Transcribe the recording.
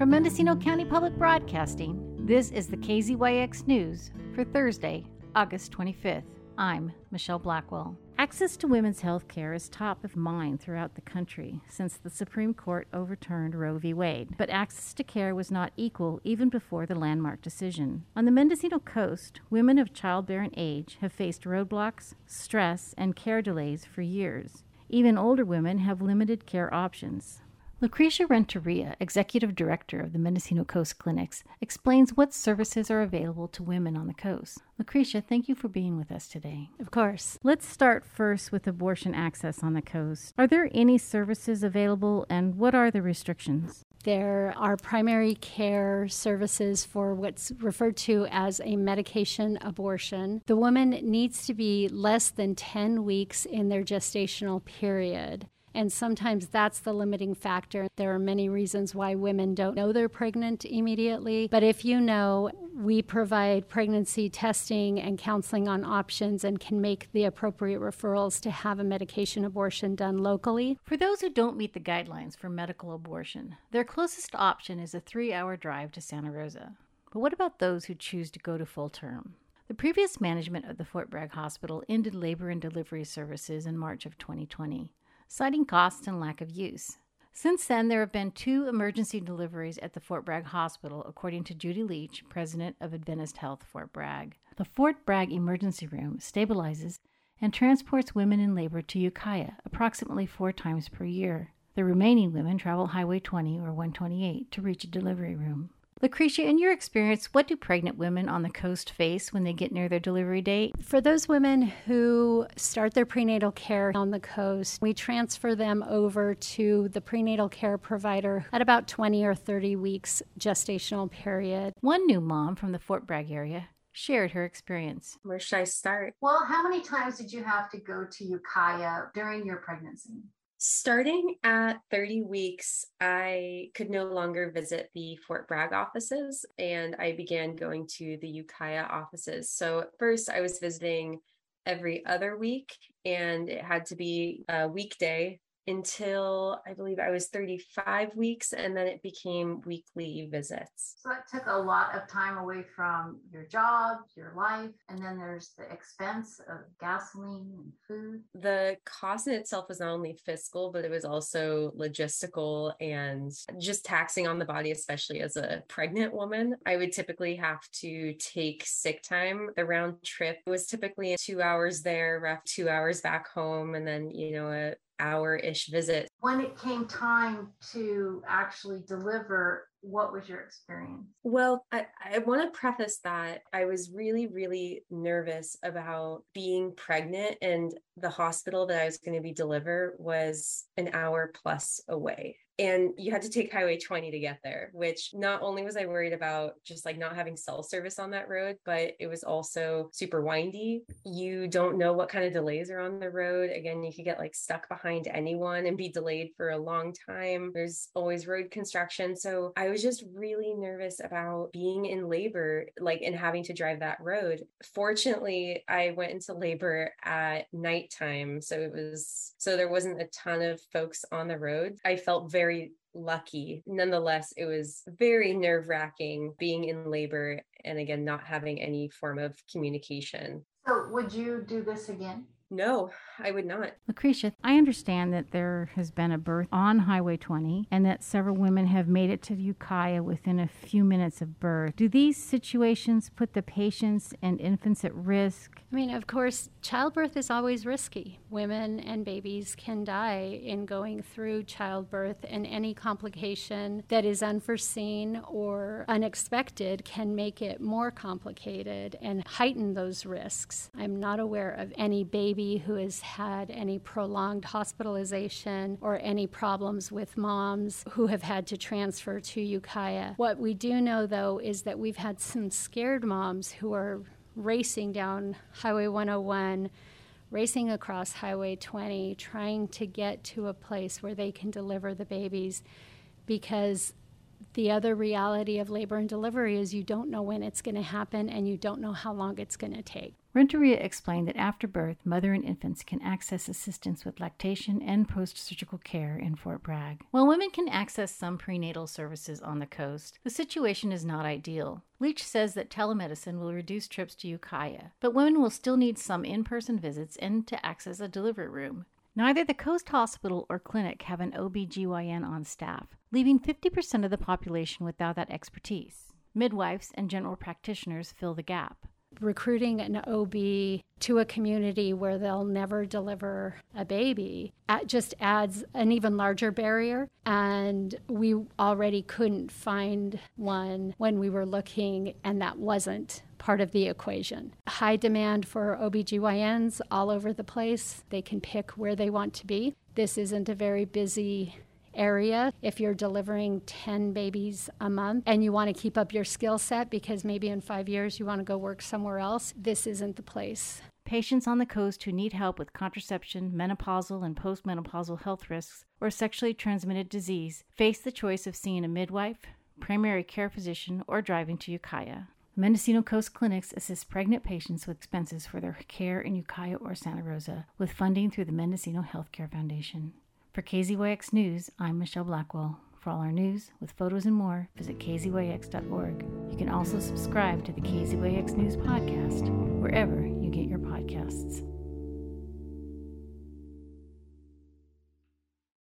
From Mendocino County Public Broadcasting, this is the KZYX News for Thursday, August 25th. I'm Michelle Blackwell. Access to women's health care is top of mind throughout the country since the Supreme Court overturned Roe v. Wade. But access to care was not equal even before the landmark decision. On the Mendocino coast, women of childbearing age have faced roadblocks, stress, and care delays for years. Even older women have limited care options. Lucresha Renteria, Executive Director of the Mendocino Coast Clinics, explains what services are available to women on the coast. Lucretia, thank you for being with us today. Of course. Let's start first with abortion access on the coast. Are there any services available and what are the restrictions? There are primary care services for what's referred to as a medication abortion. The woman needs to be less than 10 weeks in their gestational period. And sometimes that's the limiting factor. There are many reasons why women don't know they're pregnant immediately. But if you know, we provide pregnancy testing and counseling on options and can make the appropriate referrals to have a medication abortion done locally. For those who don't meet the guidelines for medical abortion, their closest option is a three hour drive to Santa Rosa. But what about those who choose to go to full term? The previous management of the Fort Bragg Hospital ended labor and delivery services in March of 2020 citing cost and lack of use. Since then, there have been two emergency deliveries at the Fort Bragg Hospital, according to Judy Leach, president of Adventist Health Fort Bragg. The Fort Bragg Emergency Room stabilizes and transports women in labor to Ukiah approximately four times per year. The remaining women travel Highway 20 or 128 to reach a delivery room. Lucresha, in your experience, what do pregnant women on the coast face when they get near their delivery date? For those women who start their prenatal care on the coast, we transfer them over to the prenatal care provider at about 20 or 30 weeks gestational period. One new mom from the Fort Bragg area shared her experience. Where should I start? Well, how many times did you have to go to Ukiah during your pregnancy? Starting at 30 weeks, I could no longer visit the Fort Bragg offices and I began going to the Ukiah offices. So at first, I was visiting every other week and it had to be a weekday until I believe I was 35 weeks, and then it became weekly visits. So that took a lot of time away from your job, your life, and then there's the expense of gasoline and food. The cost in itself was not only fiscal, but it was also logistical and just taxing on the body, especially as a pregnant woman. I would typically have to take sick time. The round trip was typically two hours there, rough two hours back home, and then, you know, a hour ish visit. When it came time to actually deliver, what was your experience? Well, I, I want to preface that I was really, really nervous about being pregnant, and the hospital that I was going to be delivered was an hour plus away and you had to take highway 20 to get there which not only was i worried about just like not having cell service on that road but it was also super windy. You don't know what kind of delays are on the road. Again you could get like stuck behind anyone and be delayed for a long time. There's always road construction. So i was just really nervous about being in labor like and having to drive that road. Fortunately i went into labor at nighttime so it was so there wasn't a ton of folks on the road. I felt very very lucky. Nonetheless, it was very nerve wracking being in labor and again, not having any form of communication. So, would you do this again? No, I would not. Lucresha, I understand that there has been a birth on Highway 20 and that several women have made it to Ukiah within a few minutes of birth. Do these situations put the patients and infants at risk? I mean, of course, childbirth is always risky. Women and babies can die in going through childbirth, and any complication that is unforeseen or unexpected can make it more complicated and heighten those risks. I'm not aware of any baby baby who has had any prolonged hospitalization or any problems with moms who have had to transfer to Ukiah. What we do know, though, is that we've had some scared moms who are racing down Highway 101 racing across Highway 20, trying to get to a place where they can deliver the babies because the other reality of labor and delivery is you don't know when it's going to happen and you don't know how long it's going to take. Renteria explained that after birth, mother and infants can access assistance with lactation and post surgical care in Fort Bragg. While women can access some prenatal services on the coast, the situation is not ideal. Leach says that telemedicine will reduce trips to Ukiah, but women will still need some in person visits and to access a delivery room. Neither the Coast Hospital or clinic have an OB/GYN on staff, leaving 50% of the population without that expertise. Midwives and general practitioners fill the gap recruiting an OB to a community where they'll never deliver a baby just adds an even larger barrier. And we already couldn't find one when we were looking, and that wasn't part of the equation. High demand for OBGYNs all over the place. They can pick where they want to be. This isn't a very busy area. If you're delivering 10 babies a month and you want to keep up your skill set because maybe in five years you want to go work somewhere else, this isn't the place. Patients on the coast who need help with contraception, menopausal and postmenopausal health risks, or sexually transmitted disease face the choice of seeing a midwife, primary care physician, or driving to Ukiah. Mendocino Coast Clinics assist pregnant patients with expenses for their care in Ukiah or Santa Rosa with funding through the Mendocino Healthcare Foundation. For KZYX News, I'm Michelle Blackwell. For all our news, with photos and more, visit kzyx.org. You can also subscribe to the KZYX News podcast wherever you get your podcasts.